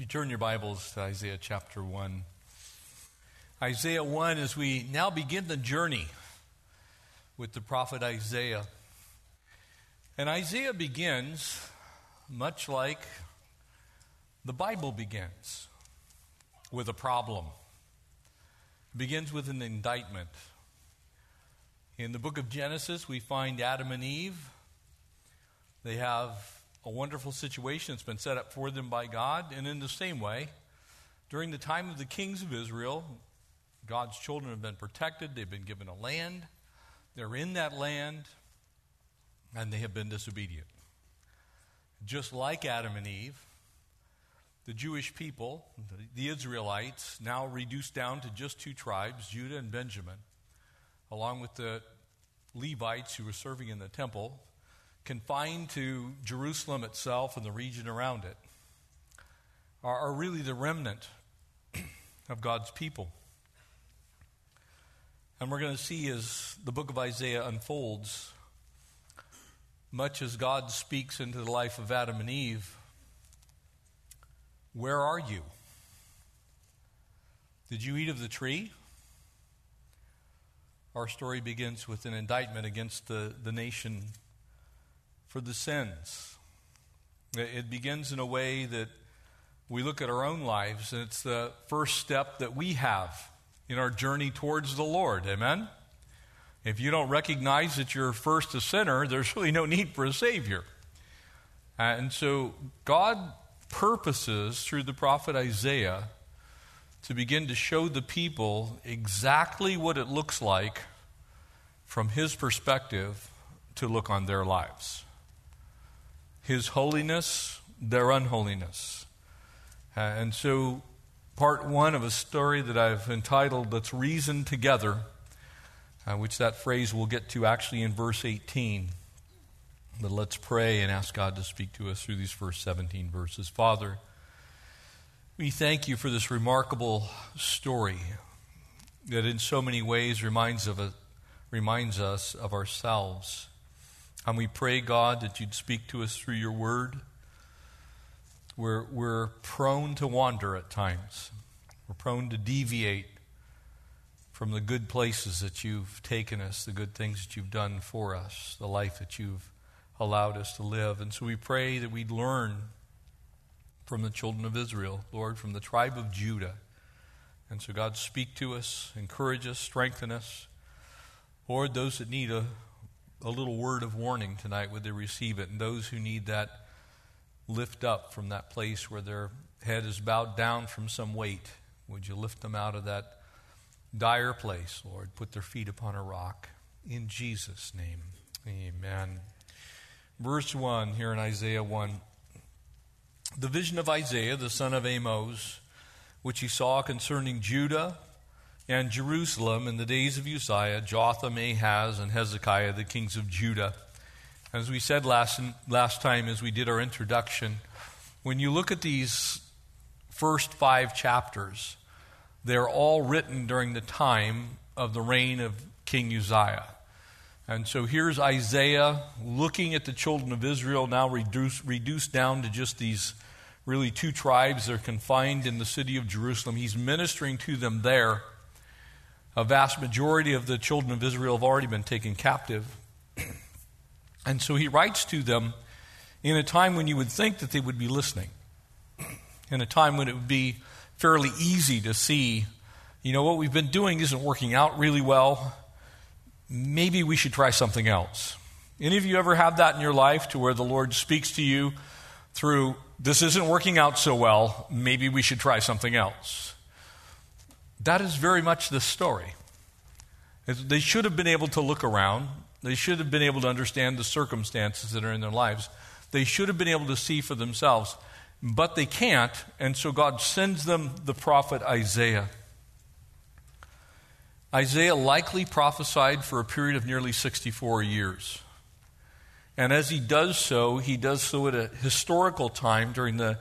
You turn your Bibles to Isaiah chapter 1. Isaiah 1, as we now begin the journey with the prophet Isaiah. And Isaiah begins much like the Bible begins with a problem. It begins with an indictment. In the book of Genesis, we find Adam and Eve. They have a wonderful situation that's been set up for them by God. And in the same way, during the time of the kings of Israel, God's children have been protected. They've been given a land. They're in that land, and they have been disobedient. Just like Adam and Eve, the Jewish people, the Israelites, now reduced down to just two tribes, Judah and Benjamin, along with the Levites who were serving in the temple, confined to Jerusalem itself and the region around it, are, are really the remnant of God's people. And we're going to see as the book of Isaiah unfolds, much as God speaks into the life of Adam and Eve, where are you? Did you eat of the tree? Our story begins with an indictment against the, the nation for the sins. It begins in a way that we look at our own lives, and it's the first step that we have in our journey towards the Lord. Amen? If you don't recognize that you're first a sinner, there's really no need for a Savior. And so God purposes through the prophet Isaiah to begin to show the people exactly what it looks like from his perspective to look on their lives his holiness, their unholiness. Uh, and so, part one of a story that I've entitled Let's Reason Together, uh, which that phrase we'll get to actually in verse 18. But let's pray and ask God to speak to us through these first 17 verses. Father, we thank you for this remarkable story that in so many ways reminds, of a, reminds us of ourselves. And we pray, God, that you'd speak to us through your word. We're, we're prone to wander at times, we're prone to deviate from the good places that you've taken us, the good things that you've done for us, the life that you've allowed us to live. And so we pray that we'd learn from the children of Israel, Lord, from the tribe of Judah. And so, God, speak to us, encourage us, strengthen us. Lord, those that need a a little word of warning tonight, would they receive it? And those who need that lift up from that place where their head is bowed down from some weight, would you lift them out of that dire place, Lord? Put their feet upon a rock. In Jesus' name, amen. Verse 1 here in Isaiah 1. The vision of Isaiah, the son of Amos, which he saw concerning Judah and Jerusalem in the days of Uzziah, Jotham, Ahaz, and Hezekiah, the kings of Judah. As we said last, last time as we did our introduction, when you look at these first five chapters, they're all written during the time of the reign of King Uzziah. And so here's Isaiah looking at the children of Israel now reduced, reduced down to just these really two tribes. They're confined in the city of Jerusalem. He's ministering to them there. A vast majority of the children of Israel have already been taken captive. and so he writes to them in a time when you would think that they would be listening, in a time when it would be fairly easy to see, you know, what we've been doing isn't working out really well. Maybe we should try something else. Any of you ever have that in your life to where the Lord speaks to you through, this isn't working out so well, maybe we should try something else? That is very much the story. They should have been able to look around. They should have been able to understand the circumstances that are in their lives. They should have been able to see for themselves. But they can't, and so God sends them the prophet Isaiah. Isaiah likely prophesied for a period of nearly 64 years. And as he does so, he does so at a historical time during the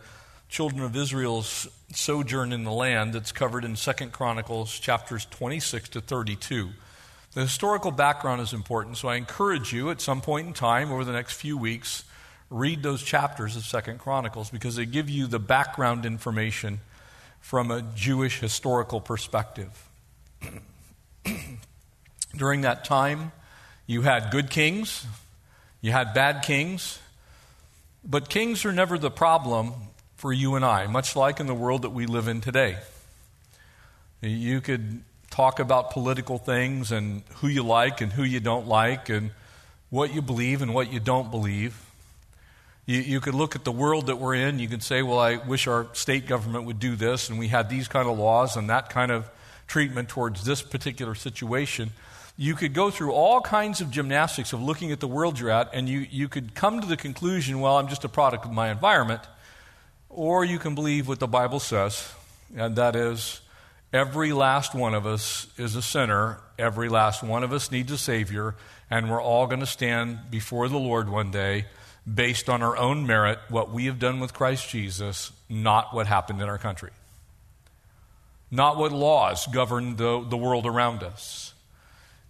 children of Israel's sojourn in the land that's covered in Second Chronicles chapters 26 to 32. The historical background is important, so I encourage you at some point in time over the next few weeks, read those chapters of Second Chronicles because they give you the background information from a Jewish historical perspective. During that time, you had good kings, you had bad kings, but kings are never the problem for you and I, much like in the world that we live in today. You could talk about political things and who you like and who you don't like and what you believe and what you don't believe. You, you could look at the world that we're in. You could say, well, I wish our state government would do this and we had these kind of laws and that kind of treatment towards this particular situation. You could go through all kinds of gymnastics of looking at the world you're at, and you, you could come to the conclusion, well, I'm just a product of my environment. Or you can believe what the Bible says, and that is, every last one of us is a sinner. Every last one of us needs a Savior, and we're all going to stand before the Lord one day based on our own merit, what we have done with Christ Jesus, not what happened in our country. Not what laws govern the, the world around us.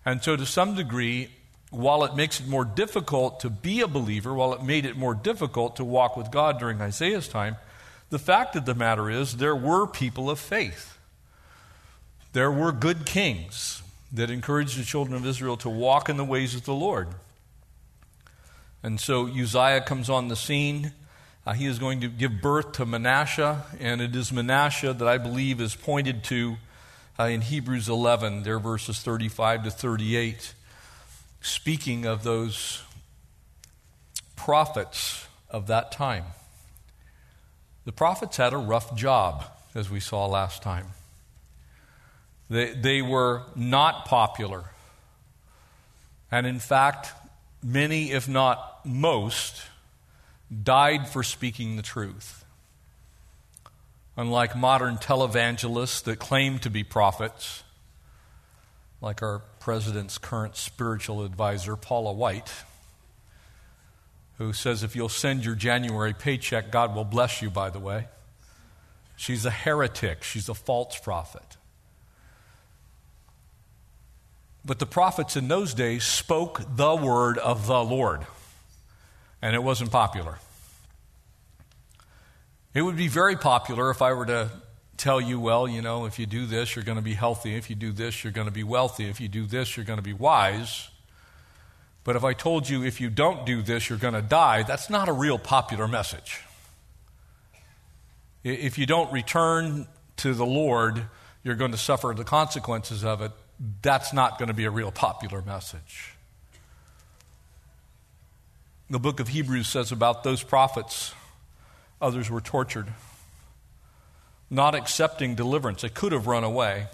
And so, to some degree, while it makes it more difficult to be a believer, while it made it more difficult to walk with God during Isaiah's time, the fact of the matter is there were people of faith. There were good kings that encouraged the children of Israel to walk in the ways of the Lord. And so Uzziah comes on the scene. Uh, he is going to give birth to Manasseh, and it is Manasseh that I believe is pointed to uh, in Hebrews 11, there verses 35 to 38, speaking of those prophets of that time. The prophets had a rough job, as we saw last time. They, they were not popular. And in fact, many, if not most, died for speaking the truth. Unlike modern televangelists that claim to be prophets, like our president's current spiritual advisor, Paula White, who says if you'll send your January paycheck, God will bless you, by the way. She's a heretic, she's a false prophet. But the prophets in those days spoke the word of the Lord, and it wasn't popular. It would be very popular if I were to tell you, well, you know, if you do this, you're going to be healthy. If you do this, you're going to be wealthy. If you do this, you're going to be wise. But if I told you, if you don't do this, you're going to die, that's not a real popular message. If you don't return to the Lord, you're going to suffer the consequences of it that's not going to be a real popular message. The book of Hebrews says about those prophets, others were tortured, not accepting deliverance. They could have run away,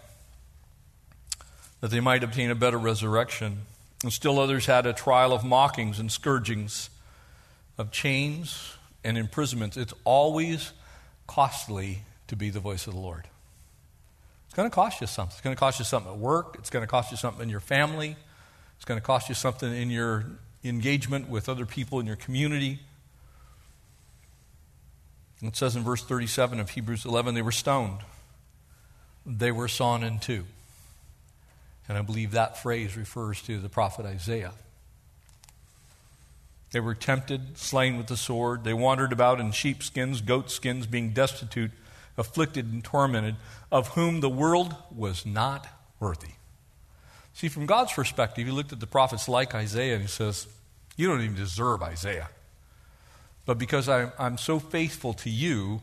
that they might obtain a better resurrection. And still others had a trial of mockings and scourgings, of chains and imprisonments. It's always costly to be the voice of the Lord. It's going to cost you something. It's going to cost you something at work. It's going to cost you something in your family. It's going to cost you something in your engagement with other people in your community. It says in verse 37 of Hebrews 11 they were stoned, they were sawn in two. And I believe that phrase refers to the prophet Isaiah. They were tempted, slain with the sword. They wandered about in sheepskins, goatskins, being destitute afflicted and tormented, of whom the world was not worthy. See, from God's perspective, he looked at the prophets like Isaiah and he says, You don't even deserve Isaiah. But because I'm, I'm so faithful to you,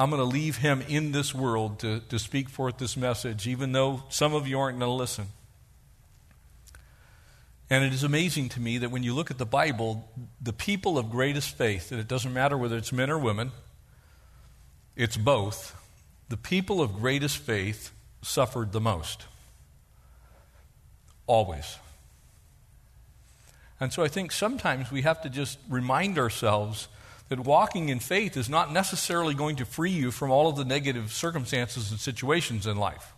I'm going to leave him in this world to, to speak forth this message, even though some of you aren't going to listen. And it is amazing to me that when you look at the Bible, the people of greatest faith, and it doesn't matter whether it's men or women, it's both. The people of greatest faith suffered the most. Always. And so I think sometimes we have to just remind ourselves that walking in faith is not necessarily going to free you from all of the negative circumstances and situations in life.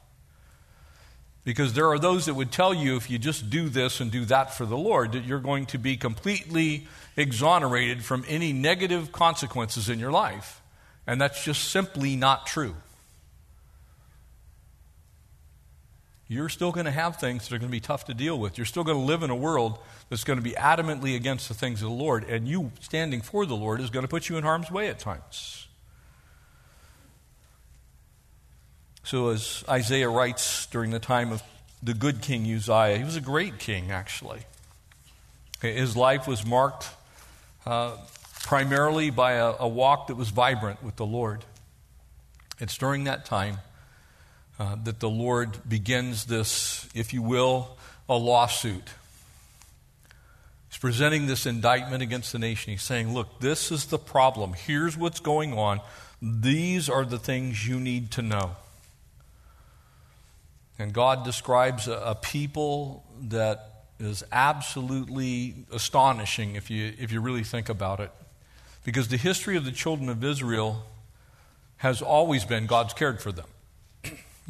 Because there are those that would tell you if you just do this and do that for the Lord, that you're going to be completely exonerated from any negative consequences in your life. And that's just simply not true. You're still going to have things that are going to be tough to deal with. You're still going to live in a world that's going to be adamantly against the things of the Lord, and you standing for the Lord is going to put you in harm's way at times. So, as Isaiah writes during the time of the good King Uzziah, he was a great king, actually. His life was marked uh, primarily by a, a walk that was vibrant with the Lord. It's during that time uh, that the Lord begins this, if you will, a lawsuit. He's presenting this indictment against the nation. He's saying, Look, this is the problem. Here's what's going on. These are the things you need to know. And God describes a, a people that is absolutely astonishing if you, if you really think about it. Because the history of the children of Israel has always been God's cared for them,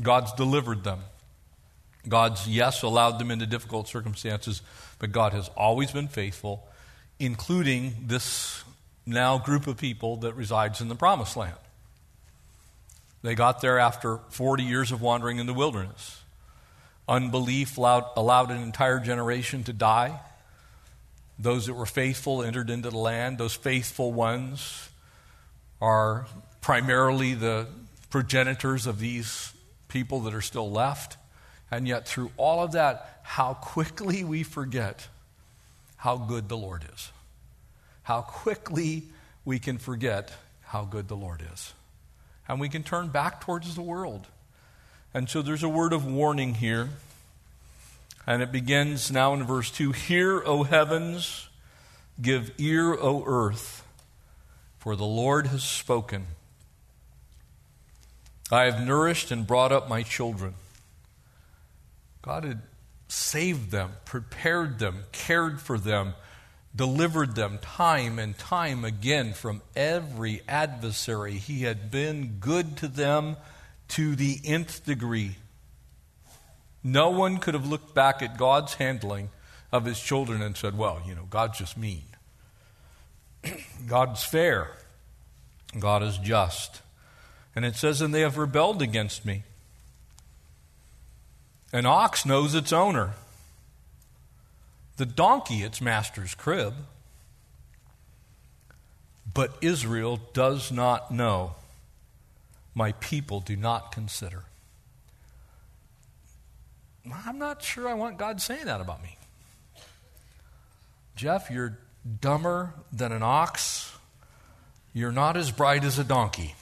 God's delivered them. God's, yes, allowed them into difficult circumstances, but God has always been faithful, including this now group of people that resides in the promised land. They got there after 40 years of wandering in the wilderness. Unbelief allowed, allowed an entire generation to die. Those that were faithful entered into the land. Those faithful ones are primarily the progenitors of these people that are still left. And yet, through all of that, how quickly we forget how good the Lord is. How quickly we can forget how good the Lord is. And we can turn back towards the world. And so there's a word of warning here. And it begins now in verse 2 Hear, O heavens, give ear, O earth, for the Lord has spoken. I have nourished and brought up my children. God had saved them, prepared them, cared for them, delivered them time and time again from every adversary. He had been good to them to the nth degree. No one could have looked back at God's handling of his children and said, well, you know, God's just mean. God's fair. God is just. And it says, and they have rebelled against me. An ox knows its owner, the donkey its master's crib. But Israel does not know my people do not consider. I'm not sure I want God saying that about me. Jeff, you're dumber than an ox. You're not as bright as a donkey.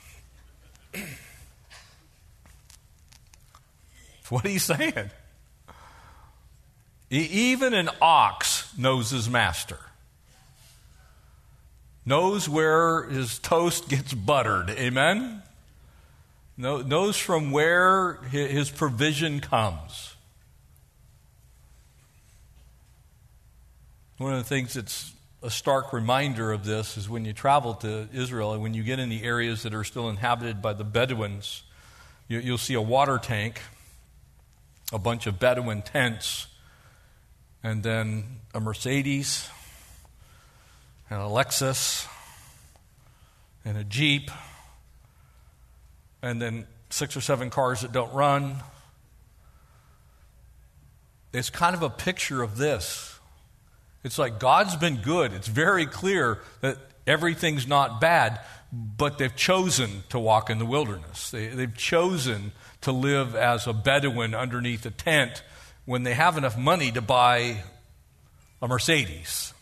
what are you saying? Even an ox knows his master, knows where his toast gets buttered. Amen? knows from where his provision comes. One of the things that's a stark reminder of this is when you travel to Israel and when you get in the areas that are still inhabited by the Bedouins, you, will see a water tank, a bunch of Bedouin tents, and then a Mercedes, and a Lexus, and a Jeep and then six or seven cars that don't run. It's kind of a picture of this. It's like God's been good. It's very clear that everything's not bad, but they've chosen to walk in the wilderness. They, they've chosen to live as a Bedouin underneath a tent when they have enough money to buy a Mercedes.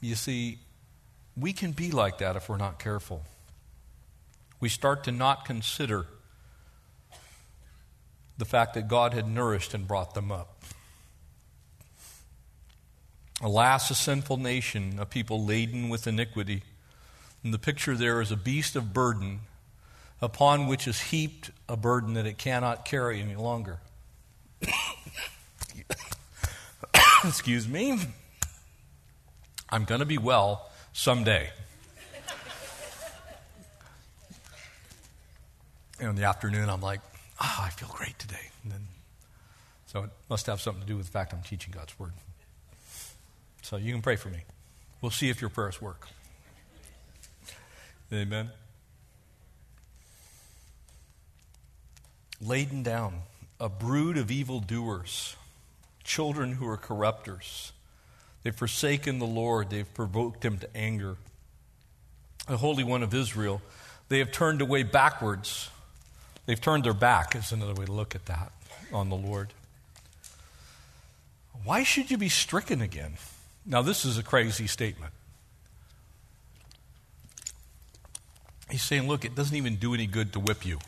You see, we can be like that if we're not careful. We start to not consider the fact that God had nourished and brought them up. Alas, a sinful nation, a people laden with iniquity. And the picture there is a beast of burden upon which is heaped a burden that it cannot carry any longer. Excuse me. I'm going to be well someday. and in the afternoon, I'm like, ah, oh, I feel great today. And then, so it must have something to do with the fact I'm teaching God's Word. So you can pray for me. We'll see if your prayers work. Amen. laden down, a brood of evildoers, children who are corrupters. They've forsaken the Lord, they've provoked him to anger. The Holy One of Israel, they have turned away backwards. They've turned their back, is another way to look at that, on the Lord. Why should you be stricken again? Now, this is a crazy statement. He's saying, look, it doesn't even do any good to whip you.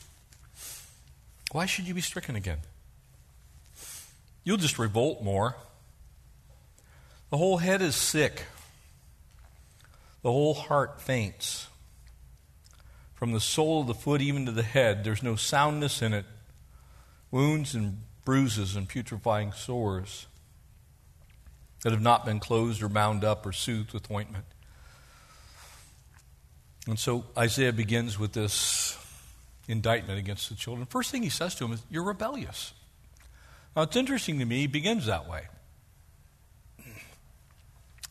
Why should you be stricken again? You'll just revolt more. The whole head is sick, the whole heart faints. From the sole of the foot even to the head, there's no soundness in it. Wounds and bruises and putrefying sores that have not been closed or bound up or soothed with ointment. And so Isaiah begins with this indictment against the children. First thing he says to them is, You're rebellious. Now, it's interesting to me, he begins that way.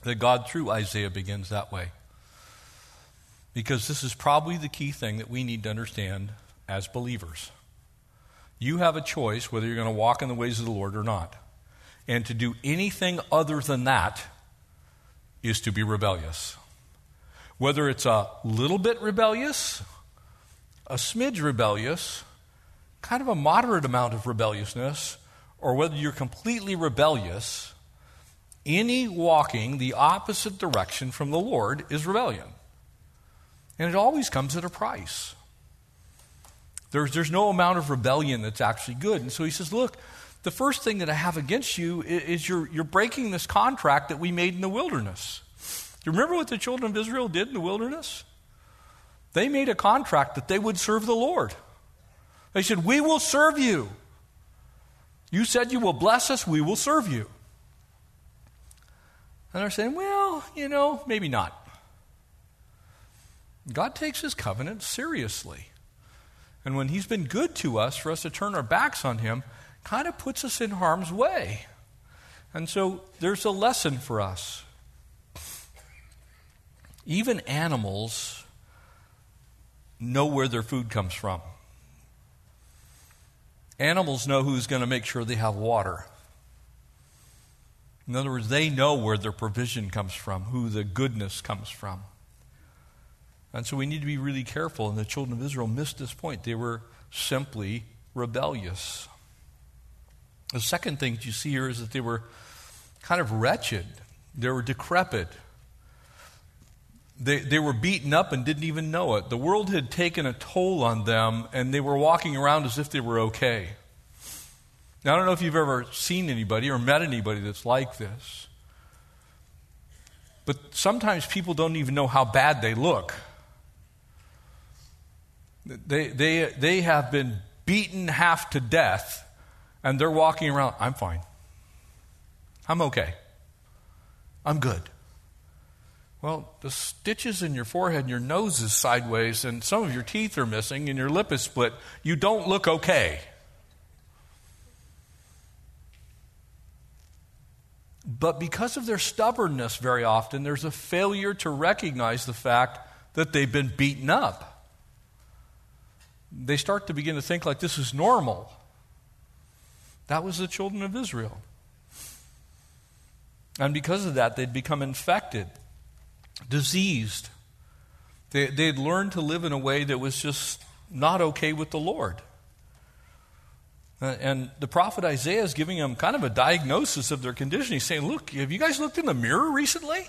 That God, through Isaiah, begins that way. Because this is probably the key thing that we need to understand as believers. You have a choice whether you're going to walk in the ways of the Lord or not. And to do anything other than that is to be rebellious. Whether it's a little bit rebellious, a smidge rebellious, kind of a moderate amount of rebelliousness, or whether you're completely rebellious, any walking the opposite direction from the Lord is rebellion. And it always comes at a price. There's, there's no amount of rebellion that's actually good. And so he says, Look, the first thing that I have against you is, you're, you're breaking this contract that we made in the wilderness. Do you remember what the children of Israel did in the wilderness? They made a contract that they would serve the Lord. They said, We will serve you. You said you will bless us, we will serve you. And they're saying, Well, you know, maybe not. God takes his covenant seriously. And when he's been good to us, for us to turn our backs on him, kind of puts us in harm's way. And so there's a lesson for us. Even animals know where their food comes from. Animals know who's going to make sure they have water. In other words, they know where their provision comes from, who the goodness comes from. And so we need to be really careful. And the children of Israel missed this point. They were simply rebellious. The second thing that you see here is that they were kind of wretched, they were decrepit. They, they were beaten up and didn't even know it. The world had taken a toll on them, and they were walking around as if they were okay. Now, I don't know if you've ever seen anybody or met anybody that's like this, but sometimes people don't even know how bad they look. They, they, they have been beaten half to death, and they're walking around, I'm fine. I'm okay. I'm good. Well, the stitches in your forehead and your nose is sideways, and some of your teeth are missing, and your lip is split. You don't look okay. But because of their stubbornness, very often, there's a failure to recognize the fact that they've been beaten up they start to begin to think like this is normal. That was the children of Israel. And because of that, they'd become infected, diseased. They, they'd learned to live in a way that was just not okay with the Lord. Uh, and the prophet Isaiah is giving them kind of a diagnosis of their condition. He's saying, Look, have you guys looked in the mirror recently?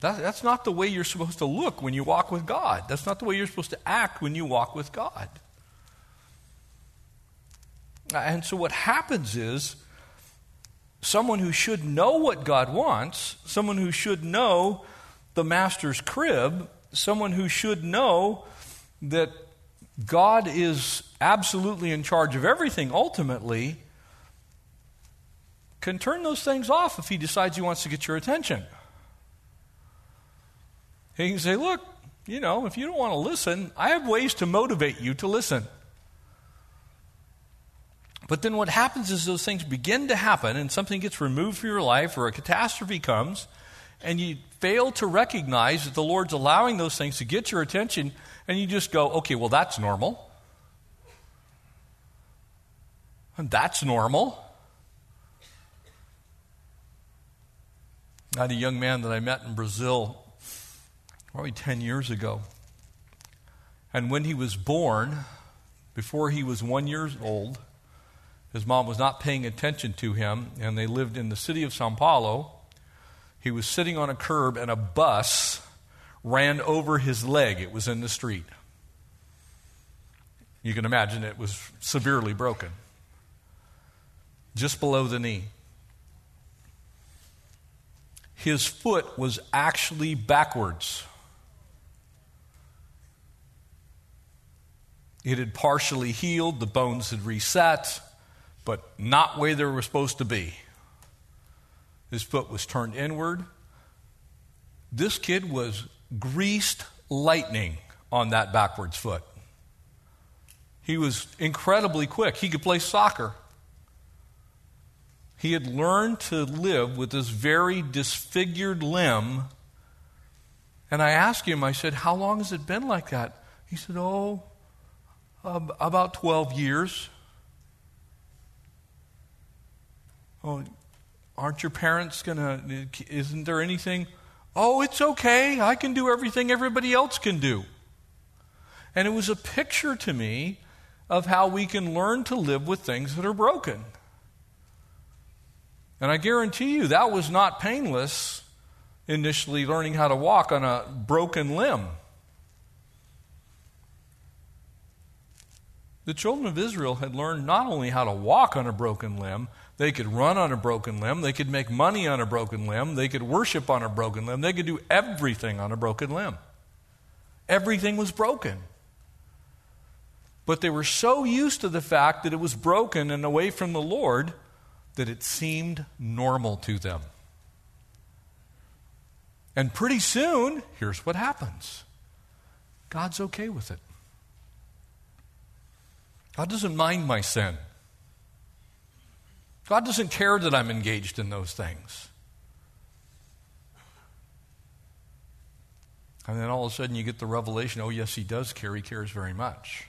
That, that's not the way you're supposed to look when you walk with God. That's not the way you're supposed to act when you walk with God. And so what happens is someone who should know what God wants, someone who should know the master's crib, someone who should know that God is absolutely in charge of everything ultimately, can turn those things off if he decides he wants to get your attention. He can say, Look, you know, if you don't want to listen, I have ways to motivate you to listen. But then what happens is those things begin to happen and something gets removed from your life or a catastrophe comes and you fail to recognize that the Lord's allowing those things to get your attention, and you just go, okay, well, that's normal. And that's normal. I had a young man that I met in Brazil probably 10 years ago. And when he was born, before he was one years old, his mom was not paying attention to him, and they lived in the city of Sao Paulo. He was sitting on a curb, and a bus ran over his leg. It was in the street. You can imagine it was severely broken, just below the knee. His foot was actually backwards. It had partially healed, the bones had reset, but not where they were supposed to be. His foot was turned inward. This kid was greased lightning on that backwards foot. He was incredibly quick. He could play soccer. He had learned to live with this very disfigured limb. And I asked him, I said, How long has it been like that? He said, Oh, about 12 years. Oh, aren't your parents going to, isn't there anything? Oh, it's okay. I can do everything everybody else can do. And it was a picture to me of how we can learn to live with things that are broken. And I guarantee you that was not painless initially learning how to walk on a broken limb. The children of Israel had learned not only how to walk on a broken limb, they could run on a broken limb, they could make money on a broken limb, they could worship on a broken limb, they could do everything on a broken limb. Everything was broken. But they were so used to the fact that it was broken and away from the Lord that it seemed normal to them. And pretty soon, here's what happens God's okay with it. God doesn't mind my sin. God doesn't care that I'm engaged in those things. And then all of a sudden you get the revelation oh, yes, He does care. He cares very much.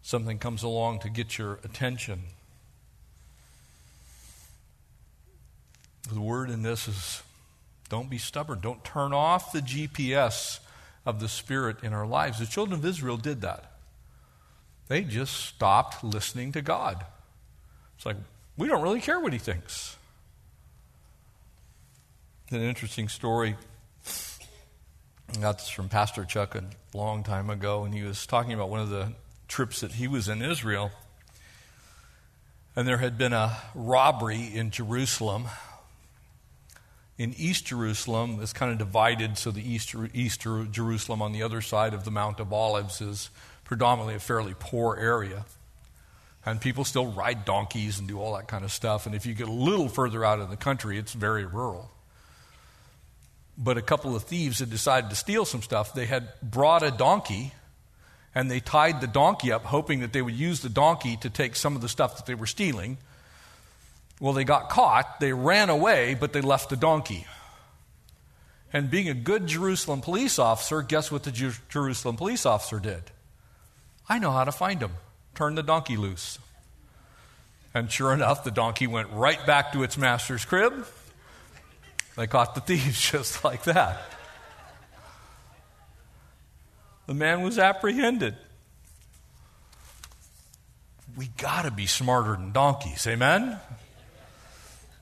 Something comes along to get your attention. The word in this is don't be stubborn. Don't turn off the GPS of the Spirit in our lives. The children of Israel did that. They just stopped listening to God. It's like, we don't really care what he thinks. An interesting story. I got this from Pastor Chuck a long time ago, and he was talking about one of the trips that he was in Israel. And there had been a robbery in Jerusalem. In East Jerusalem, it's kind of divided, so the East, East Jerusalem on the other side of the Mount of Olives is predominantly a fairly poor area. And people still ride donkeys and do all that kind of stuff. And if you get a little further out in the country, it's very rural. But a couple of thieves had decided to steal some stuff. They had brought a donkey and they tied the donkey up, hoping that they would use the donkey to take some of the stuff that they were stealing. Well, they got caught. They ran away, but they left the donkey. And being a good Jerusalem police officer, guess what the Jer- Jerusalem police officer did? I know how to find him. Turn the donkey loose. And sure enough, the donkey went right back to its master's crib. They caught the thieves just like that. The man was apprehended. We got to be smarter than donkeys, amen?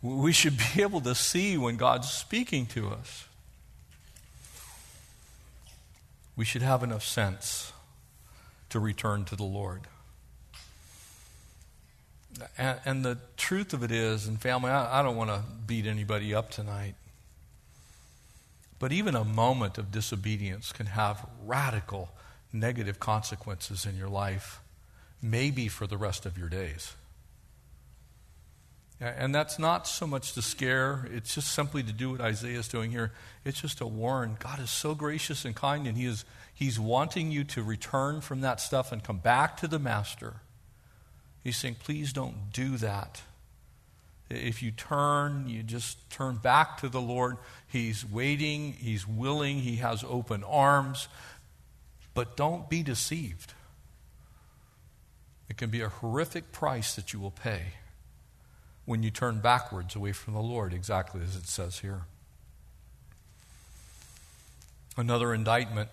We should be able to see when God's speaking to us. We should have enough sense to return to the Lord. And, and the truth of it is, and family, I, I don't want to beat anybody up tonight, but even a moment of disobedience can have radical negative consequences in your life, maybe for the rest of your days. And that's not so much to scare, it's just simply to do what Isaiah is doing here. It's just to warn. God is so gracious and kind, and He is He's wanting you to return from that stuff and come back to the Master. He's saying, please don't do that. If you turn, you just turn back to the Lord. He's waiting, He's willing, He has open arms. But don't be deceived. It can be a horrific price that you will pay when you turn backwards away from the Lord, exactly as it says here. Another indictment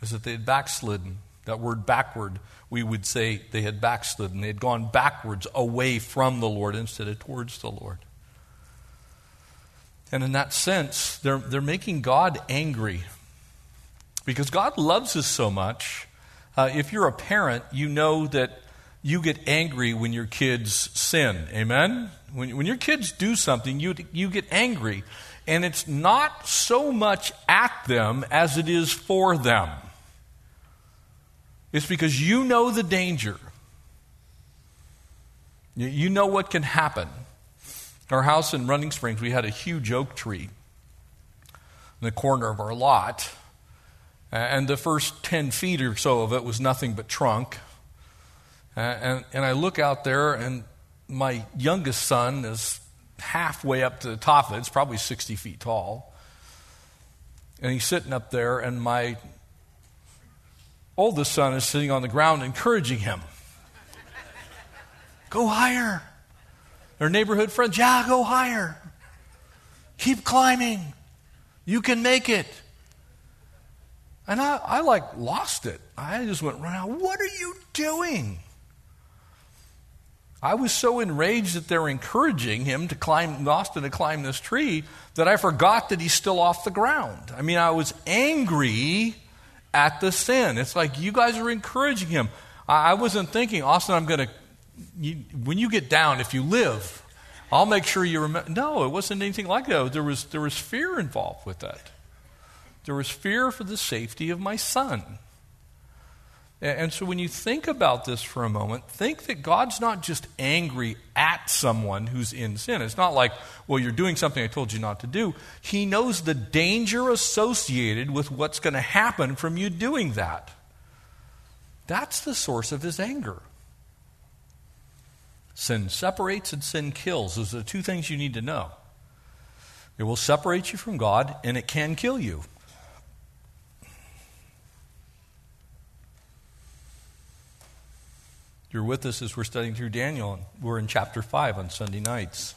is that they had backslidden. That word backward, we would say they had backslidden. They had gone backwards away from the Lord instead of towards the Lord. And in that sense, they're, they're making God angry because God loves us so much. Uh, if you're a parent, you know that you get angry when your kids sin. Amen? When, when your kids do something, you, you get angry. And it's not so much at them as it is for them. It's because you know the danger. You know what can happen. Our house in Running Springs, we had a huge oak tree in the corner of our lot. And the first 10 feet or so of it was nothing but trunk. And, and I look out there, and my youngest son is halfway up to the top of it. It's probably 60 feet tall. And he's sitting up there, and my oldest son is sitting on the ground encouraging him. go higher. Their neighborhood friends, yeah, go higher. Keep climbing. You can make it. And I, I like lost it. I just went right out. What are you doing? I was so enraged that they're encouraging him to climb, Austin to climb this tree, that I forgot that he's still off the ground. I mean, I was angry at the sin. It's like you guys are encouraging him. I, I wasn't thinking, Austin, I'm going to, when you get down, if you live, I'll make sure you remember. No, it wasn't anything like that. There was, there was fear involved with that. There was fear for the safety of my son. And so when you think about this for a moment, think that God's not just angry at someone who's in sin. It's not like, well, you're doing something I told you not to do. He knows the danger associated with what's going to happen from you doing that. That's the source of his anger. Sin separates and sin kills. Those are the two things you need to know. It will separate you from God and it can kill you. You're with us as we're studying through Daniel, and we're in chapter 5 on Sunday nights.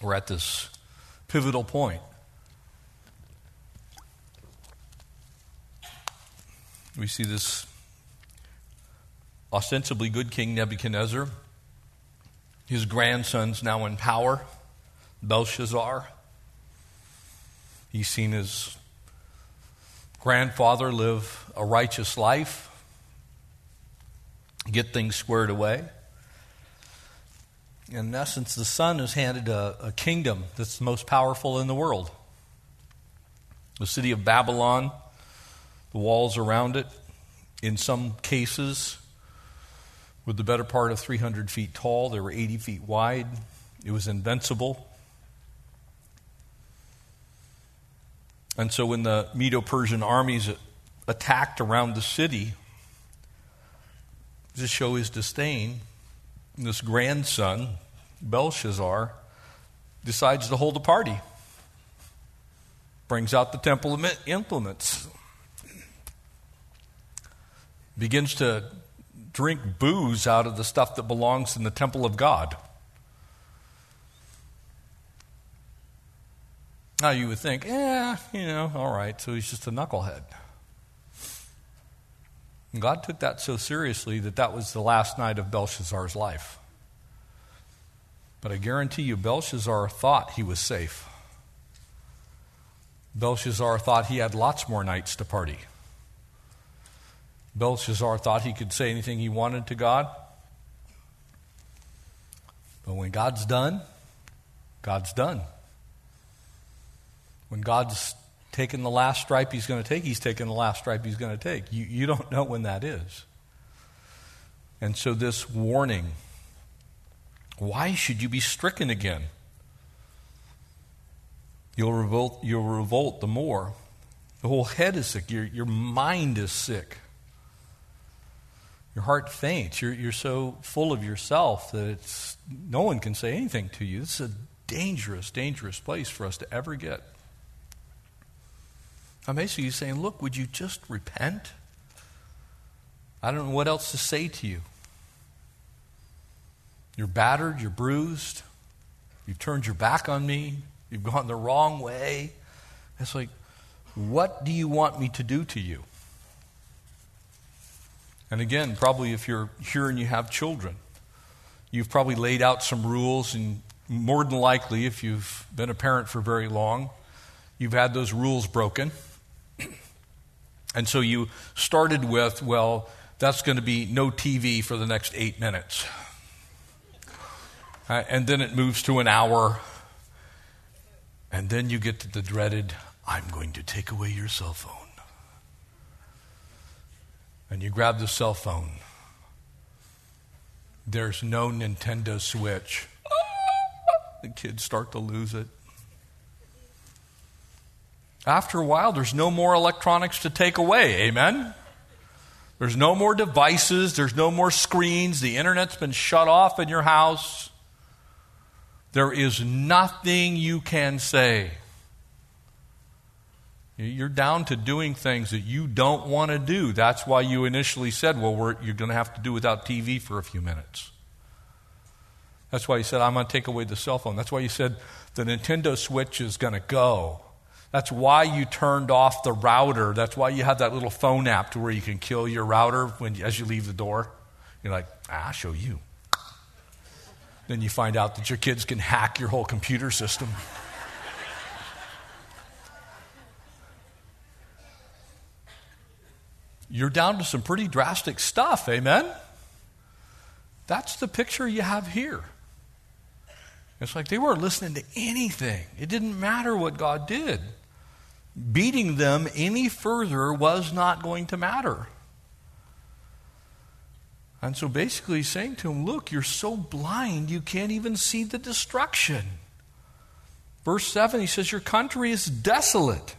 We're at this pivotal point. We see this ostensibly good king Nebuchadnezzar. His grandson's now in power, Belshazzar. He's seen his grandfather live a righteous life get things squared away. In essence, the son is handed a, a kingdom that's the most powerful in the world. The city of Babylon, the walls around it, in some cases, were the better part of 300 feet tall. They were 80 feet wide. It was invincible. And so when the Medo Persian armies attacked around the city, to show his disdain, this grandson, Belshazzar, decides to hold a party. Brings out the temple implements. Begins to drink booze out of the stuff that belongs in the temple of God. Now you would think, yeah, you know, all right, so he's just a knucklehead. And God took that so seriously that that was the last night of Belshazzar's life. But I guarantee you, Belshazzar thought he was safe. Belshazzar thought he had lots more nights to party. Belshazzar thought he could say anything he wanted to God. But when God's done, God's done. When God's taken the last stripe he's going to take, he's taken the last stripe he's going to take. You, you don't know when that is. And so, this warning why should you be stricken again? You'll revolt, you'll revolt the more. The whole head is sick, your, your mind is sick. your heart faints. You're, you're so full of yourself that it's, no one can say anything to you. This is a dangerous, dangerous place for us to ever get. I'm basically saying, look, would you just repent? I don't know what else to say to you. You're battered, you're bruised, you've turned your back on me, you've gone the wrong way. It's like, what do you want me to do to you? And again, probably if you're here and you have children, you've probably laid out some rules, and more than likely, if you've been a parent for very long, you've had those rules broken. And so you started with, well, that's going to be no TV for the next eight minutes. Uh, and then it moves to an hour. And then you get to the dreaded, I'm going to take away your cell phone. And you grab the cell phone. There's no Nintendo Switch. The kids start to lose it. After a while, there's no more electronics to take away. Amen? There's no more devices. There's no more screens. The internet's been shut off in your house. There is nothing you can say. You're down to doing things that you don't want to do. That's why you initially said, well, you're going to have to do without TV for a few minutes. That's why you said, I'm going to take away the cell phone. That's why you said the Nintendo Switch is going to go. That's why you turned off the router. That's why you have that little phone app to where you can kill your router when, as you leave the door. You're like, ah, I'll show you. Then you find out that your kids can hack your whole computer system. You're down to some pretty drastic stuff, amen? That's the picture you have here. It's like they weren't listening to anything. It didn't matter what God did beating them any further was not going to matter. And so basically saying to him, Look, you're so blind you can't even see the destruction. Verse 7, he says, Your country is desolate.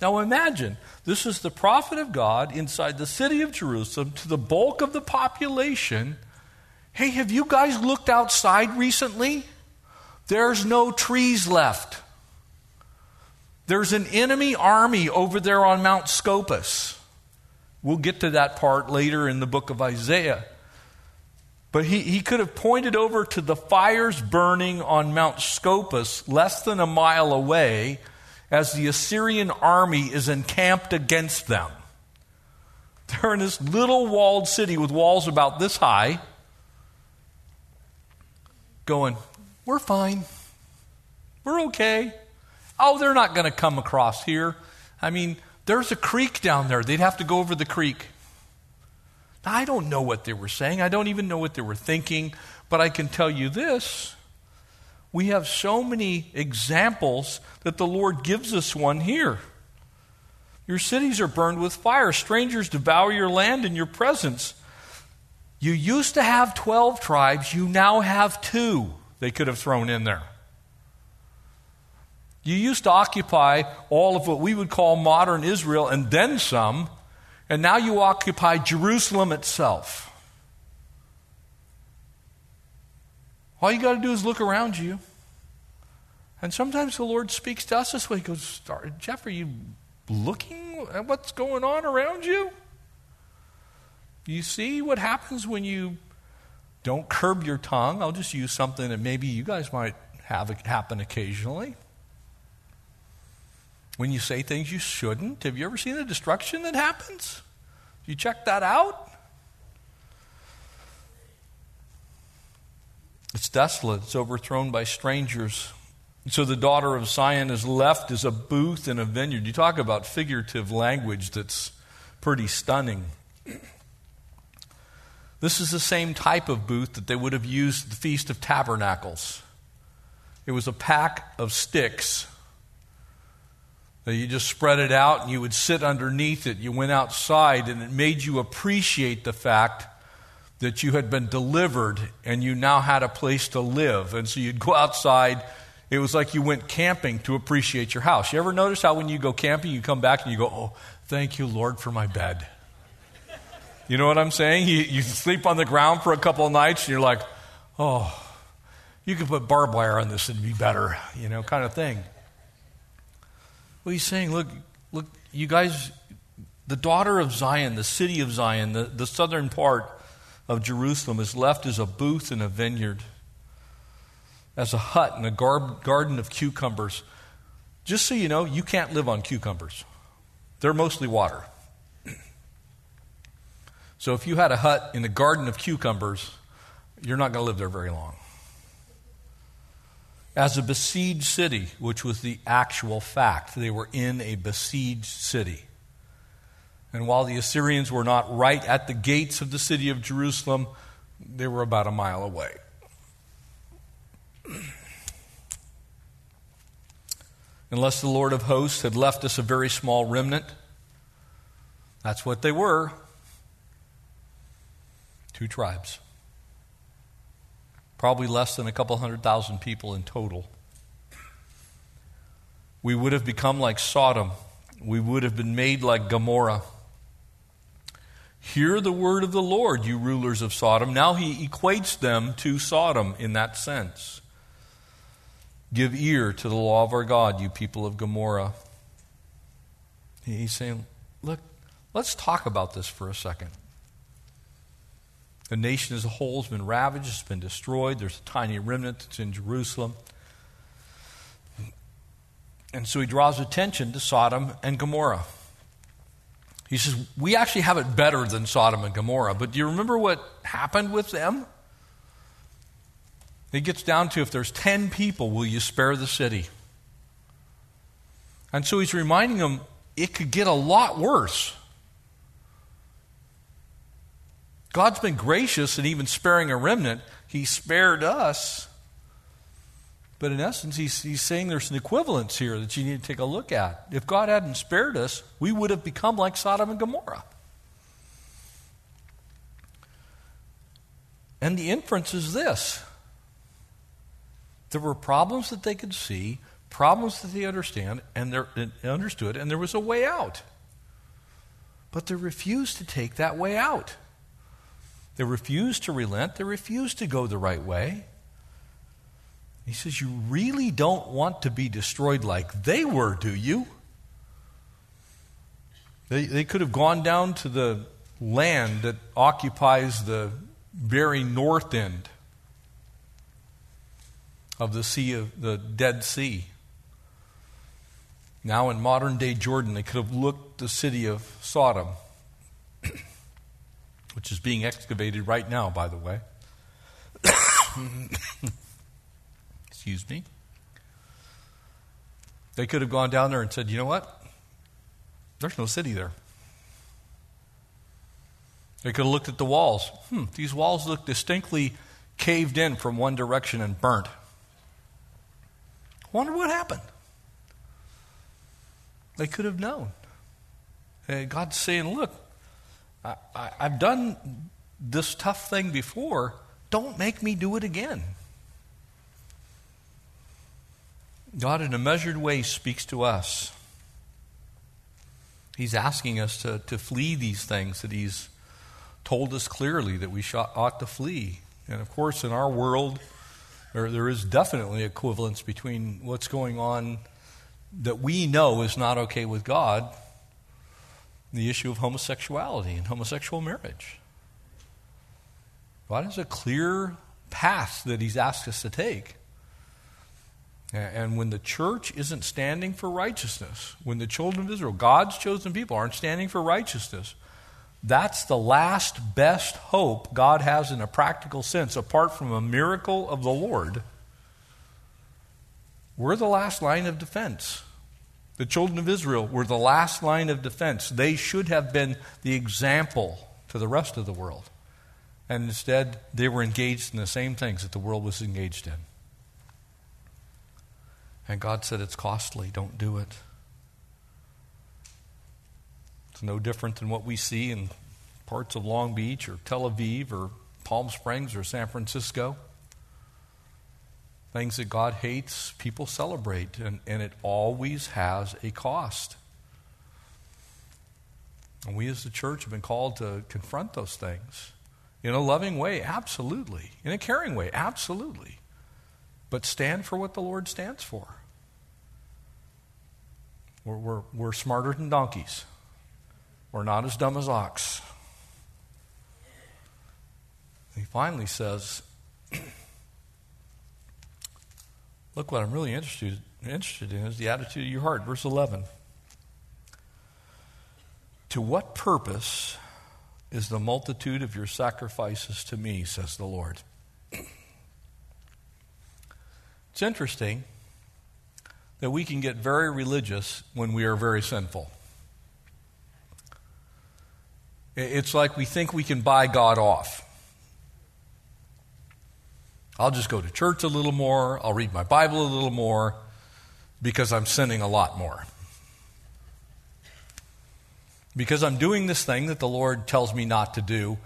Now imagine, this is the prophet of God inside the city of Jerusalem to the bulk of the population. Hey, have you guys looked outside recently? There's no trees left. There's an enemy army over there on Mount Scopus. We'll get to that part later in the book of Isaiah. But he, he could have pointed over to the fires burning on Mount Scopus, less than a mile away, as the Assyrian army is encamped against them. They're in this little walled city with walls about this high, going, We're fine. We're okay. Oh, they're not going to come across here. I mean, there's a creek down there. They'd have to go over the creek. I don't know what they were saying. I don't even know what they were thinking. But I can tell you this we have so many examples that the Lord gives us one here. Your cities are burned with fire, strangers devour your land in your presence. You used to have 12 tribes, you now have two, they could have thrown in there. You used to occupy all of what we would call modern Israel and then some, and now you occupy Jerusalem itself. All you got to do is look around you. And sometimes the Lord speaks to us this way. He goes, Jeff, are you looking at what's going on around you? You see what happens when you don't curb your tongue? I'll just use something that maybe you guys might have it happen occasionally when you say things you shouldn't. Have you ever seen the destruction that happens? You check that out? It's desolate, it's overthrown by strangers. So the daughter of Zion is left as a booth in a vineyard. You talk about figurative language that's pretty stunning. This is the same type of booth that they would have used at the Feast of Tabernacles. It was a pack of sticks you just spread it out and you would sit underneath it. You went outside and it made you appreciate the fact that you had been delivered and you now had a place to live. And so you'd go outside. It was like you went camping to appreciate your house. You ever notice how when you go camping, you come back and you go, Oh, thank you, Lord, for my bed? You know what I'm saying? You, you sleep on the ground for a couple of nights and you're like, oh, you could put barbed wire on this and be better, you know, kind of thing. Well, he's saying, look, look, you guys, the daughter of Zion, the city of Zion, the, the southern part of Jerusalem is left as a booth in a vineyard, as a hut in a gar- garden of cucumbers. Just so you know, you can't live on cucumbers, they're mostly water. So if you had a hut in a garden of cucumbers, you're not going to live there very long. As a besieged city, which was the actual fact, they were in a besieged city. And while the Assyrians were not right at the gates of the city of Jerusalem, they were about a mile away. Unless the Lord of hosts had left us a very small remnant, that's what they were. Two tribes. Probably less than a couple hundred thousand people in total. We would have become like Sodom. We would have been made like Gomorrah. Hear the word of the Lord, you rulers of Sodom. Now he equates them to Sodom in that sense. Give ear to the law of our God, you people of Gomorrah. He's saying, look, let's talk about this for a second. The nation as a whole has been ravaged, it's been destroyed. There's a tiny remnant that's in Jerusalem. And so he draws attention to Sodom and Gomorrah. He says, We actually have it better than Sodom and Gomorrah, but do you remember what happened with them? It gets down to if there's 10 people, will you spare the city? And so he's reminding them it could get a lot worse. God's been gracious and even sparing a remnant. He spared us. But in essence, he's, he's saying there's an equivalence here that you need to take a look at. If God hadn't spared us, we would have become like Sodom and Gomorrah. And the inference is this there were problems that they could see, problems that they understand, and they understood, and there was a way out. But they refused to take that way out. They refused to relent. They refused to go the right way. He says, You really don't want to be destroyed like they were, do you? They, they could have gone down to the land that occupies the very north end of the sea of the Dead Sea. Now in modern day Jordan, they could have looked the city of Sodom which is being excavated right now, by the way. Excuse me. They could have gone down there and said, you know what? There's no city there. They could have looked at the walls. Hmm, these walls look distinctly caved in from one direction and burnt. Wonder what happened. They could have known. God's saying, look, I, have done this tough thing before. Don't make me do it again. God, in a measured way, speaks to us. He's asking us to, to flee these things that He's told us clearly that we ought to flee. And of course, in our world, there, there is definitely equivalence between what's going on that we know is not okay with God the issue of homosexuality and homosexual marriage. God has a clear path that He's asked us to take. And when the church isn't standing for righteousness, when the children of Israel, God's chosen people, aren't standing for righteousness, that's the last best hope God has in a practical sense, apart from a miracle of the Lord. We're the last line of defense. The children of Israel were the last line of defense. They should have been the example to the rest of the world. And instead, they were engaged in the same things that the world was engaged in. And God said, It's costly, don't do it. It's no different than what we see in parts of Long Beach or Tel Aviv or Palm Springs or San Francisco. Things that God hates, people celebrate, and, and it always has a cost. And we as the church have been called to confront those things in a loving way, absolutely. In a caring way, absolutely. But stand for what the Lord stands for. We're, we're, we're smarter than donkeys, we're not as dumb as ox. He finally says, Look, what I'm really interested, interested in is the attitude of your heart. Verse 11. To what purpose is the multitude of your sacrifices to me, says the Lord? It's interesting that we can get very religious when we are very sinful. It's like we think we can buy God off. I'll just go to church a little more, I'll read my Bible a little more, because I'm sinning a lot more because I'm doing this thing that the Lord tells me not to do,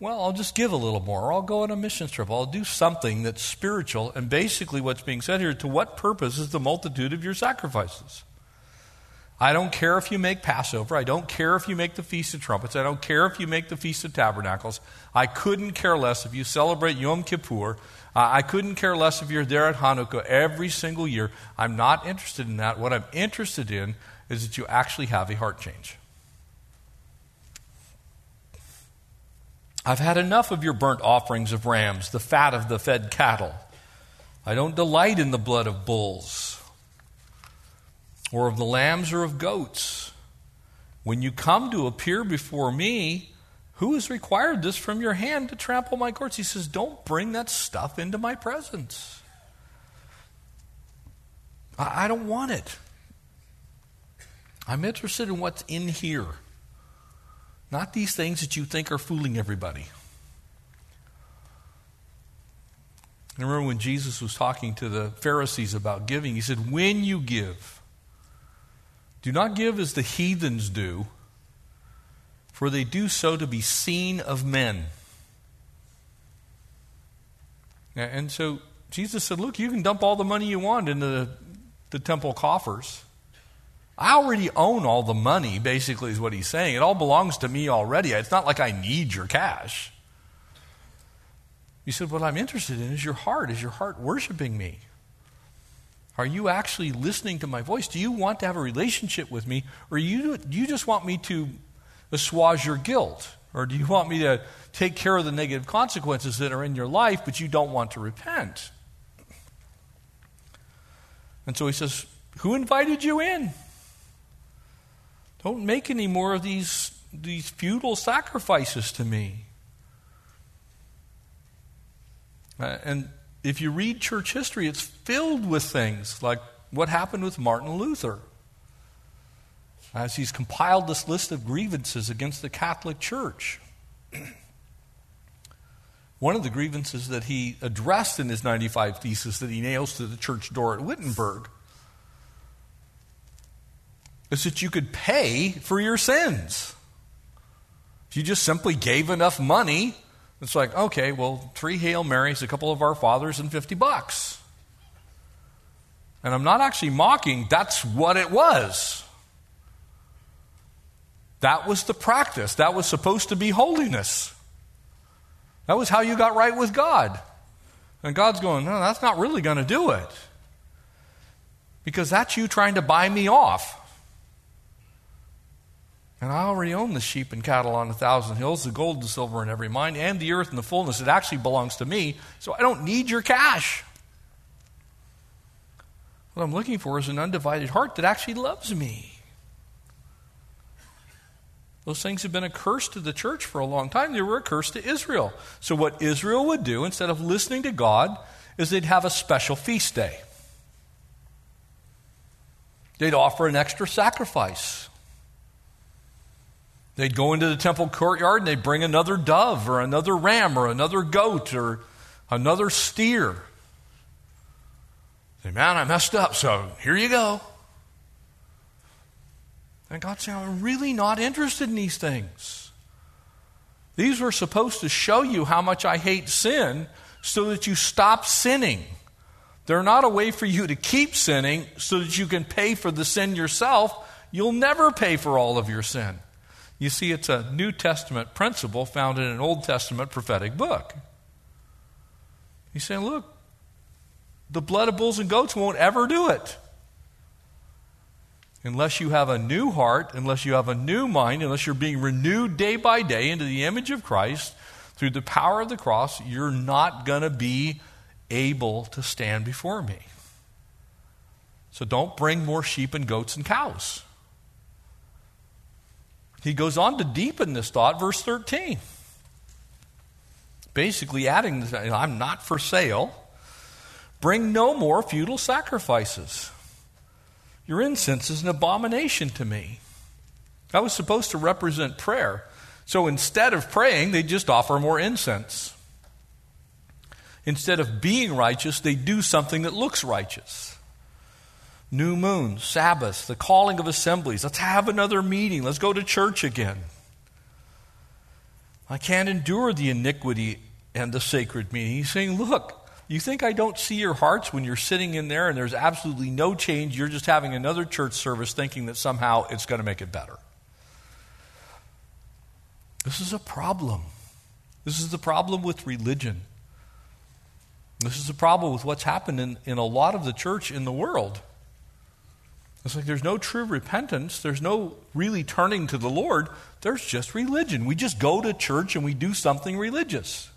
well, I'll just give a little more, or I'll go on a mission trip. I'll do something that's spiritual. And basically, what's being said here to what purpose is the multitude of your sacrifices? I don't care if you make Passover. I don't care if you make the Feast of Trumpets. I don't care if you make the Feast of Tabernacles. I couldn't care less if you celebrate Yom Kippur. I couldn't care less if you're there at Hanukkah every single year. I'm not interested in that. What I'm interested in is that you actually have a heart change. I've had enough of your burnt offerings of rams, the fat of the fed cattle. I don't delight in the blood of bulls, or of the lambs or of goats. When you come to appear before me, who has required this from your hand to trample my courts? He says, Don't bring that stuff into my presence. I, don't want it. I'm interested in what's in here. Not these things that you think are fooling everybody. I remember when Jesus was talking to the Pharisees about giving, he said, When you give, do not give as the heathens do, for they do so to be seen of men. And so Jesus said, Look, you can dump all the money you want into the, the temple coffers. I already own all the money, basically, is what he's saying. It all belongs to me already. It's not like I need your cash. He said, What I'm interested in is your heart. Is your heart worshiping me? Are you actually listening to my voice? Do you want to have a relationship with me? Or you, do you just want me to assuage your guilt? Or do you want me to take care of the negative consequences that are in your life, but you don't want to repent? And so he says, Who invited you in? Don't make any more of these, these futile sacrifices to me. Uh, and if you read church history, it's filled with things like what happened with Martin Luther. As he's compiled this list of grievances against the Catholic Church. One of the grievances that he addressed in his 95 Thesis that he nails to the church door at Wittenberg is that you could pay for your sins. If you just simply gave enough money, it's like, okay, well, three Hail Marys, a couple of Our Fathers, and 50 bucks. And I'm not actually mocking, that's what it was. That was the practice. That was supposed to be holiness. That was how you got right with God. And God's going, no, that's not really going to do it. Because that's you trying to buy me off. And I already own the sheep and cattle on a thousand hills, the gold and silver in every mine, and the earth and the fullness. It actually belongs to me, so I don't need your cash. What I'm looking for is an undivided heart that actually loves me. Those things have been a curse to the church for a long time. They were a curse to Israel. So, what Israel would do, instead of listening to God, is they'd have a special feast day. They'd offer an extra sacrifice. They'd go into the temple courtyard and they'd bring another dove or another ram or another goat or another steer. Say, man, I messed up, so here you go. And God said, I'm really not interested in these things. These were supposed to show you how much I hate sin so that you stop sinning. They're not a way for you to keep sinning so that you can pay for the sin yourself. You'll never pay for all of your sin. You see, it's a New Testament principle found in an Old Testament prophetic book. He's saying, look, the blood of bulls and goats won't ever do it. Unless you have a new heart, unless you have a new mind, unless you're being renewed day by day into the image of Christ through the power of the cross, you're not going to be able to stand before me. So don't bring more sheep and goats and cows. He goes on to deepen this thought, verse 13. Basically, adding, I'm not for sale. Bring no more futile sacrifices. Your incense is an abomination to me. That was supposed to represent prayer. So instead of praying, they just offer more incense. Instead of being righteous, they do something that looks righteous new moon, Sabbath, the calling of assemblies. Let's have another meeting. Let's go to church again. I can't endure the iniquity and the sacred meeting. He's saying, Look, you think I don't see your hearts when you're sitting in there and there's absolutely no change? You're just having another church service thinking that somehow it's going to make it better. This is a problem. This is the problem with religion. This is the problem with what's happened in, in a lot of the church in the world. It's like there's no true repentance, there's no really turning to the Lord, there's just religion. We just go to church and we do something religious.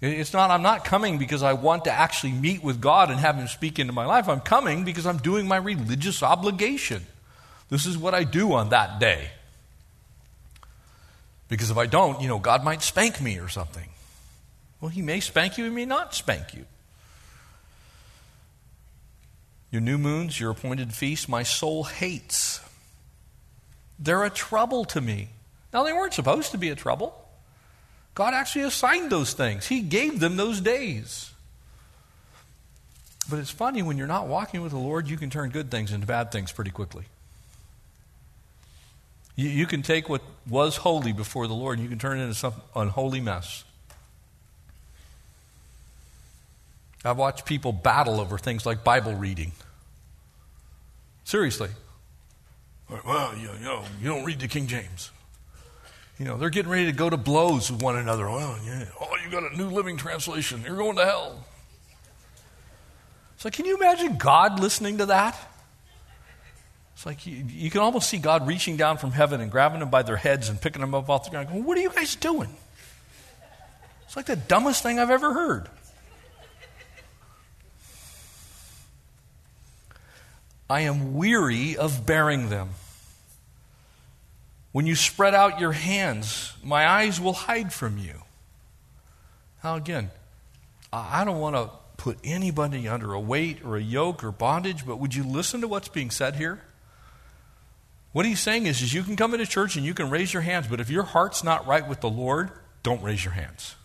It's not, I'm not coming because I want to actually meet with God and have Him speak into my life. I'm coming because I'm doing my religious obligation. This is what I do on that day. Because if I don't, you know, God might spank me or something. Well, He may spank you, He may not spank you. Your new moons, your appointed feasts, my soul hates. They're a trouble to me. Now, they weren't supposed to be a trouble. God actually assigned those things, He gave them those days. But it's funny, when you're not walking with the Lord, you can turn good things into bad things pretty quickly. You, you can take what was holy before the Lord and you can turn it into some unholy mess. I've watched people battle over things like Bible reading. Seriously. Well, you, know, you don't read the King James. You know, they're getting ready to go to blows with one another. Well, yeah, oh, you got a New Living Translation. You're going to hell. It's like, can you imagine God listening to that? It's like you, you, can almost see God reaching down from heaven and grabbing them by their heads and picking them up off the ground. Going, what are you guys doing? It's like the dumbest thing I've ever heard. I am weary of bearing them. When you spread out your hands, my eyes will hide from you. Now, again, I don't want to put anybody under a weight or a yoke or bondage, but would you listen to what's being said here? What he's saying is, is you can come into church and you can raise your hands, but if your heart's not right with the Lord, don't raise your hands.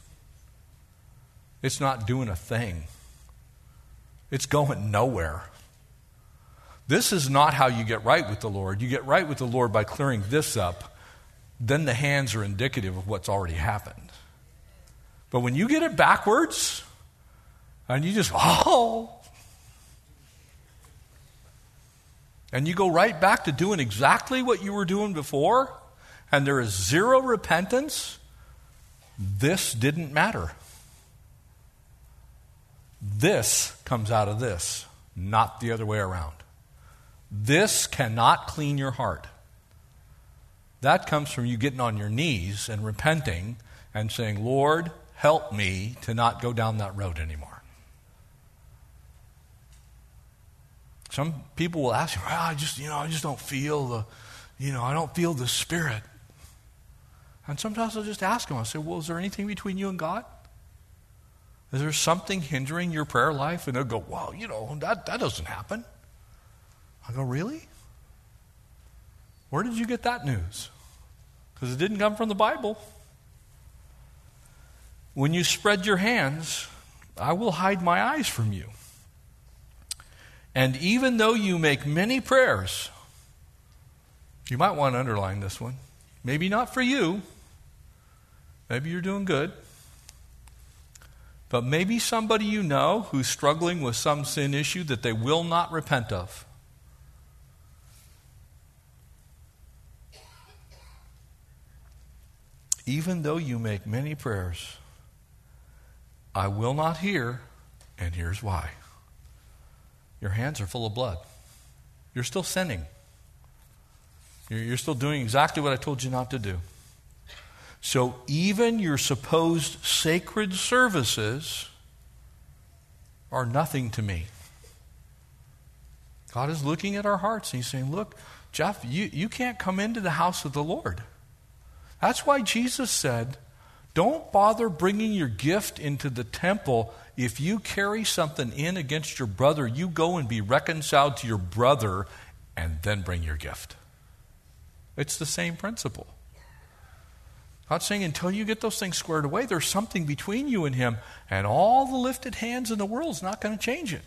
It's not doing a thing, it's going nowhere. This is not how you get right with the Lord. You get right with the Lord by clearing this up. Then the hands are indicative of what's already happened. But when you get it backwards, and you just, oh, and you go right back to doing exactly what you were doing before, and there is zero repentance, this didn't matter. This comes out of this, not the other way around. This cannot clean your heart. That comes from you getting on your knees and repenting and saying, Lord, help me to not go down that road anymore. Some people will ask you, well, I just, you know, I just don't feel the, you know, I don't feel the Spirit. And sometimes I'll just ask them, I'll say, well, is there anything between you and God? Is there something hindering your prayer life? And they'll go, well, you know, that, that doesn't happen. I go, Really? Where did you get that news? Because it didn't come from the Bible. When you spread your hands, I will hide my eyes from you. And even though you make many prayers, you might want to underline this one. Maybe not for you. Maybe you're doing good. But maybe somebody you know who's struggling with some sin issue that they will not repent of. Even though you make many prayers, I will not hear, and here's why. Your hands are full of blood. You're still sinning. You're still doing exactly what I told you not to do. So even your supposed sacred services are nothing to me. God is looking at our hearts and He's saying, Look, Jeff, you, you can't come into the house of the Lord. That's why Jesus said, Don't bother bringing your gift into the temple. If you carry something in against your brother, you go and be reconciled to your brother and then bring your gift. It's the same principle. God's saying until you get those things squared away, there's something between you and Him, and all the lifted hands in the world is not going to change it.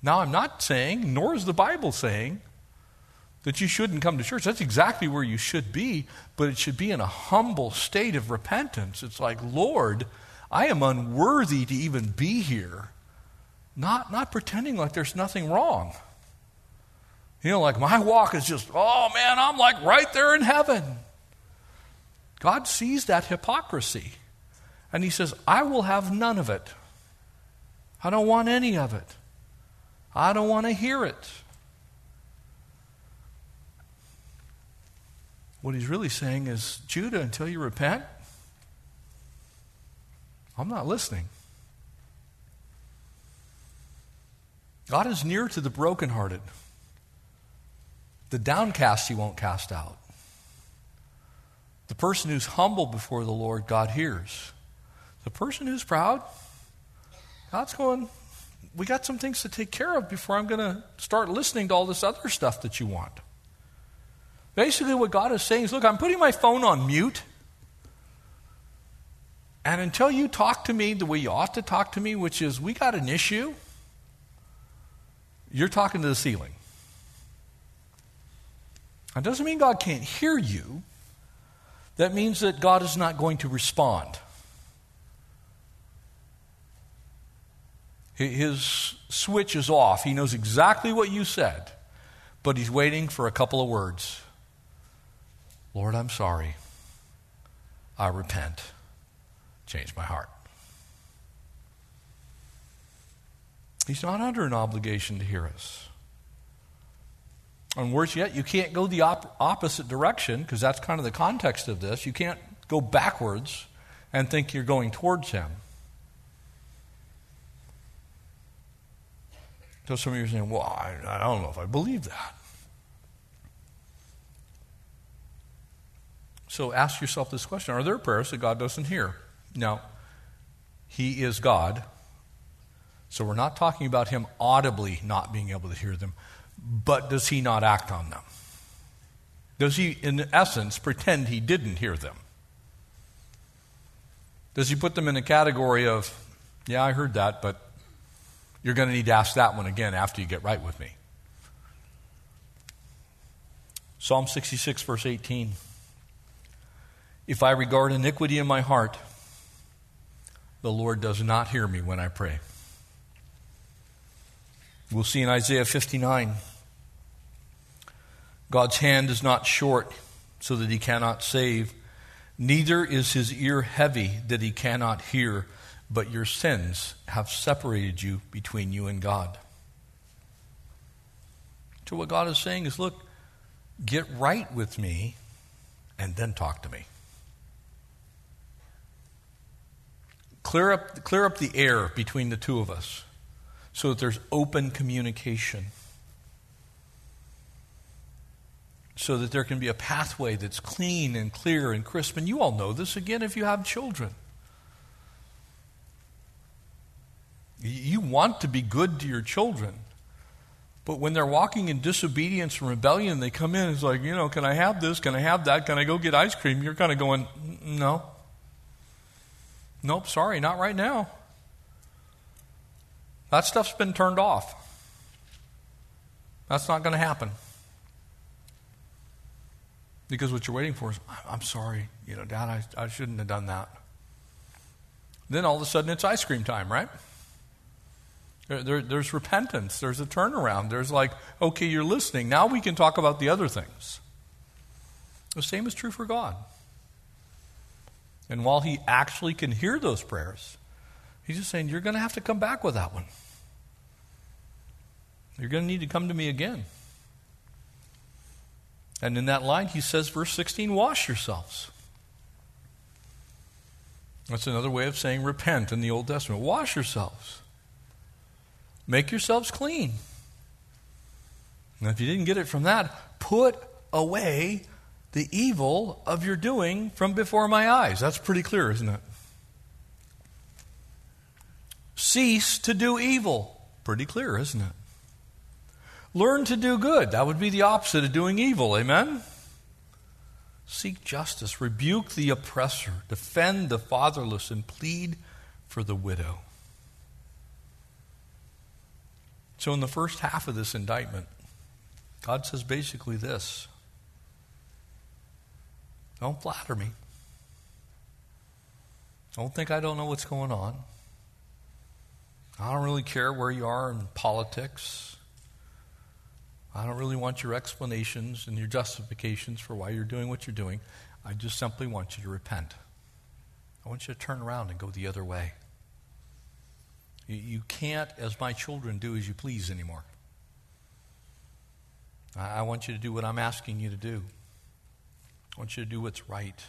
Now, I'm not saying, nor is the Bible saying, that you shouldn't come to church. That's exactly where you should be, but it should be in a humble state of repentance. It's like, Lord, I am unworthy to even be here. Not, not pretending like there's nothing wrong. You know, like my walk is just, oh man, I'm like right there in heaven. God sees that hypocrisy. And He says, I will have none of it. I don't want any of it. I don't want to hear it. What he's really saying is, Judah, until you repent, I'm not listening. God is near to the brokenhearted. The downcast he won't cast out. The person who's humble before the Lord, God hears. The person who's proud, God's going, we got some things to take care of before I'm going to start listening to all this other stuff that you want. Basically, what God is saying is look, I'm putting my phone on mute. And until you talk to me the way you ought to talk to me, which is we got an issue, you're talking to the ceiling. That doesn't mean God can't hear you. That means that God is not going to respond. His switch is off. He knows exactly what you said, but he's waiting for a couple of words. Lord, I'm sorry. I repent. Change my heart. He's not under an obligation to hear us. And worse yet, you can't go the op- opposite direction because that's kind of the context of this. You can't go backwards and think you're going towards Him. So some of you are saying, well, I, I don't know if I believe that. So ask yourself this question Are there prayers that God doesn't hear? Now, He is God. So we're not talking about Him audibly not being able to hear them but does he not act on them? Does he, in essence, pretend he didn't hear them? Does he put them in a category of, yeah, I heard that, but you're going to need to ask that one again after you get right with me? Psalm 66, verse 18. If I regard iniquity in my heart, the Lord does not hear me when I pray. We'll see in Isaiah 59 God's hand is not short so that he cannot save, neither is his ear heavy that he cannot hear, but your sins have separated you between you and God. So, what God is saying is look, get right with me and then talk to me. Clear up, clear up the air between the two of us so that there's open communication. So that there can be a pathway that's clean and clear and crisp. And you all know this again if you have children. You want to be good to your children. But when they're walking in disobedience and rebellion, they come in, and it's like, you know, can I have this? Can I have that? Can I go get ice cream? You're kind of going, no. Nope, sorry, not right now. That stuff's been turned off. That's not going to happen. Because what you're waiting for is, I'm sorry, you know, Dad, I, I shouldn't have done that. Then all of a sudden it's ice cream time, right? There, there, there's repentance, there's a turnaround. There's like, okay, you're listening. Now we can talk about the other things. The same is true for God. And while he actually can hear those prayers, he's just saying, You're going to have to come back with that one. You're going to need to come to me again. And in that line, he says, verse 16, wash yourselves. That's another way of saying repent in the Old Testament. Wash yourselves. Make yourselves clean. Now, if you didn't get it from that, put away the evil of your doing from before my eyes. That's pretty clear, isn't it? Cease to do evil. Pretty clear, isn't it? Learn to do good. That would be the opposite of doing evil. Amen? Seek justice, rebuke the oppressor, defend the fatherless, and plead for the widow. So, in the first half of this indictment, God says basically this Don't flatter me. Don't think I don't know what's going on. I don't really care where you are in politics. I don't really want your explanations and your justifications for why you're doing what you're doing. I just simply want you to repent. I want you to turn around and go the other way. You can't, as my children, do as you please anymore. I want you to do what I'm asking you to do. I want you to do what's right.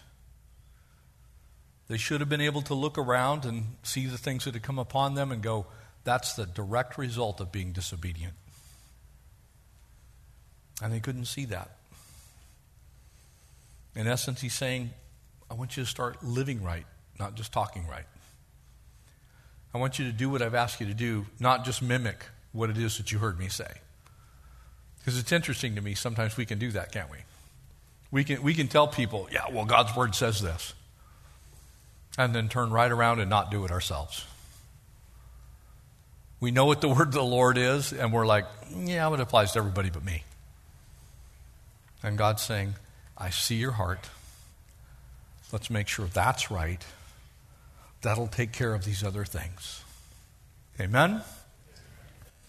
They should have been able to look around and see the things that had come upon them and go, that's the direct result of being disobedient. And they couldn't see that. In essence, he's saying, I want you to start living right, not just talking right. I want you to do what I've asked you to do, not just mimic what it is that you heard me say. Because it's interesting to me, sometimes we can do that, can't we? We can, we can tell people, yeah, well, God's word says this. And then turn right around and not do it ourselves. We know what the word of the Lord is, and we're like, yeah, it applies to everybody but me. And God's saying, I see your heart. Let's make sure that's right. That'll take care of these other things. Amen?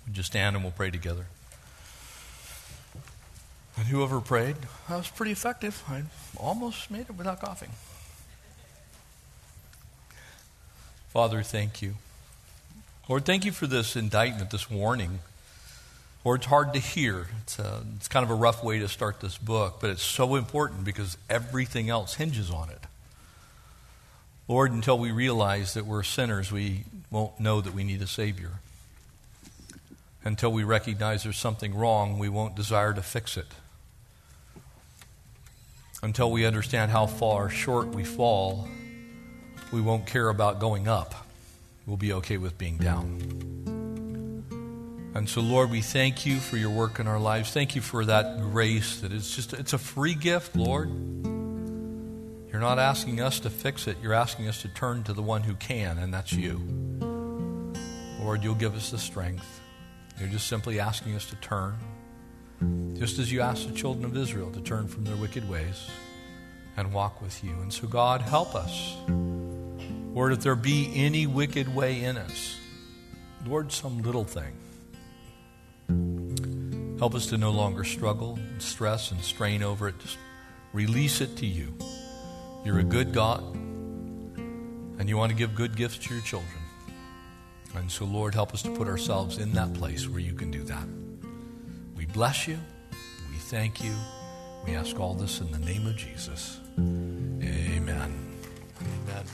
Would you stand and we'll pray together? And whoever prayed, that was pretty effective. I almost made it without coughing. Father, thank you. Lord, thank you for this indictment, this warning Lord, it's hard to hear. It's, a, it's kind of a rough way to start this book, but it's so important because everything else hinges on it. Lord, until we realize that we're sinners, we won't know that we need a Savior. Until we recognize there's something wrong, we won't desire to fix it. Until we understand how far short we fall, we won't care about going up. We'll be okay with being down. And so, Lord, we thank you for your work in our lives. Thank you for that grace that is just, it's a free gift, Lord. You're not asking us to fix it, you're asking us to turn to the one who can, and that's you. Lord, you'll give us the strength. You're just simply asking us to turn, just as you asked the children of Israel to turn from their wicked ways and walk with you. And so, God, help us. Lord, if there be any wicked way in us, Lord, some little thing Help us to no longer struggle and stress and strain over it. Just release it to you. You're a good God, and you want to give good gifts to your children. And so, Lord, help us to put ourselves in that place where you can do that bless you. We thank you. We ask all this in the name of Jesus. Amen. Amen.